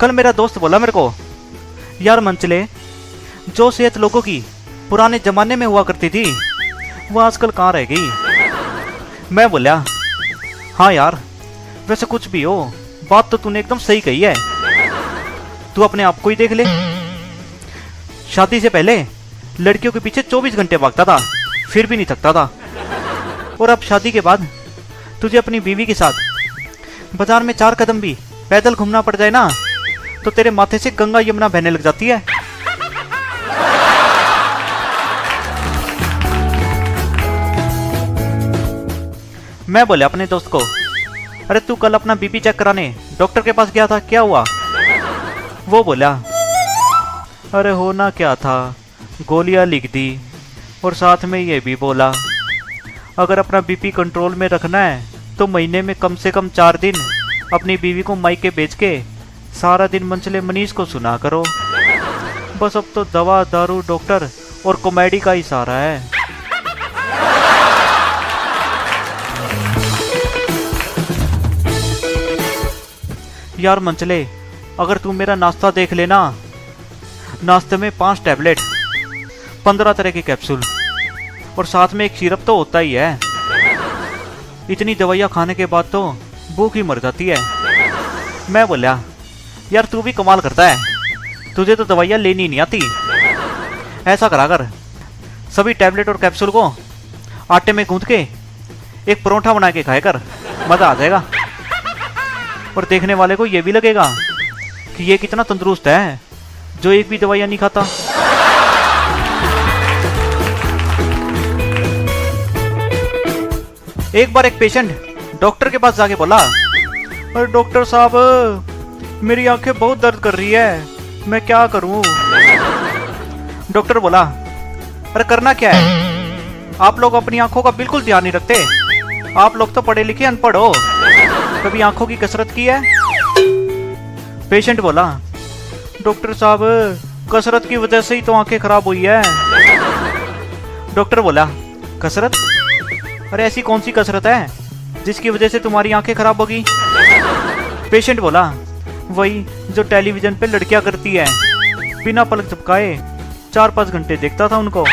कल मेरा दोस्त बोला मेरे को, यार मंचले, जो सेहत लोगों की पुराने जमाने में हुआ करती थी, वो आजकल कहाँ रह गई? मैं बोला हाँ यार, वैसे कुछ भी हो, बात तो तूने एकदम सही कही है। तू अपने आप को ही देख ले। शादी से पहले लड़कियों के पीछे 24 घंटे भागता था, फिर भी नहीं थकता था। और अब शादी के बाद तुझे अपनी बीवी के साथ बाज़ार में चार कदम भी पैदल घूमना पड़ जाए ना तो तेरे माथे से गंगा यमुना बहने लग जाती है। मैं बोले अपने दोस्त को, अरे तू कल अपना बीपी चेक कराने डॉक्टर के पास गया था, क्या हुआ? वो बोला, अरे होना क्या था, गोलियाँ लिख दी और साथ में ये भी बोला, अगर अपना बीपी कंट्रोल में रखना है तो महीने में कम से कम चार दिन अपनी बीवी को मायके बेच के सारा दिन मंचले मनीष को सुना करो। बस अब तो दवा, दारू, डॉक्टर और कॉमेडी का ही सहारा है। यार मंचले, अगर तू मेरा नाश्ता देख लेना। नाश्ते में पाँच टैबलेट, पंद्रह तरह के कैप्सूल और साथ में एक सिरप तो होता ही है। इतनी दवाइयाँ खाने के बाद तो भूख ही मर जाती है। मैं बोला यार तू भी कमाल करता है। तुझे तो दवाइयाँ लेनी नहीं आती। ऐसा करा कर सभी टैबलेट और कैप्सूल को आटे में गूंथ के एक परोठा बना के खाए कर मज़ा आ जाएगा। और देखने वाले को यह भी लगेगा कि ये कितना तंदुरुस्त है, जो एक भी दवाइयाँ नहीं खाता। एक बार एक पेशेंट डॉक्टर के पास जाके बोला, अरे डॉक्टर साहब मेरी आँखें बहुत दर्द कर रही है। मैं क्या करूँ? डॉक्टर बोला, अरे करना क्या है? आप लोग अपनी आँखों का बिल्कुल ध्यान नहीं रखते। आप लोग तो पढ़े लिखे अनपढ़ हो। कभी आँखों की कसरत की है? पेशेंट बोला, डॉक्टर साहब, कसरत की वजह से ही तो आँखें खराब हुई है। डॉक्टर बोला, कसरत? अरे ऐसी कौन सी कसरत है जिसकी वजह से तुम्हारी आँखें खराब होगी पेशेंट बोला वही जो टेलीविज़न पे लड़कियाँ करती है। बिना पलक झपकाए चार पाँच घंटे देखता था उनको।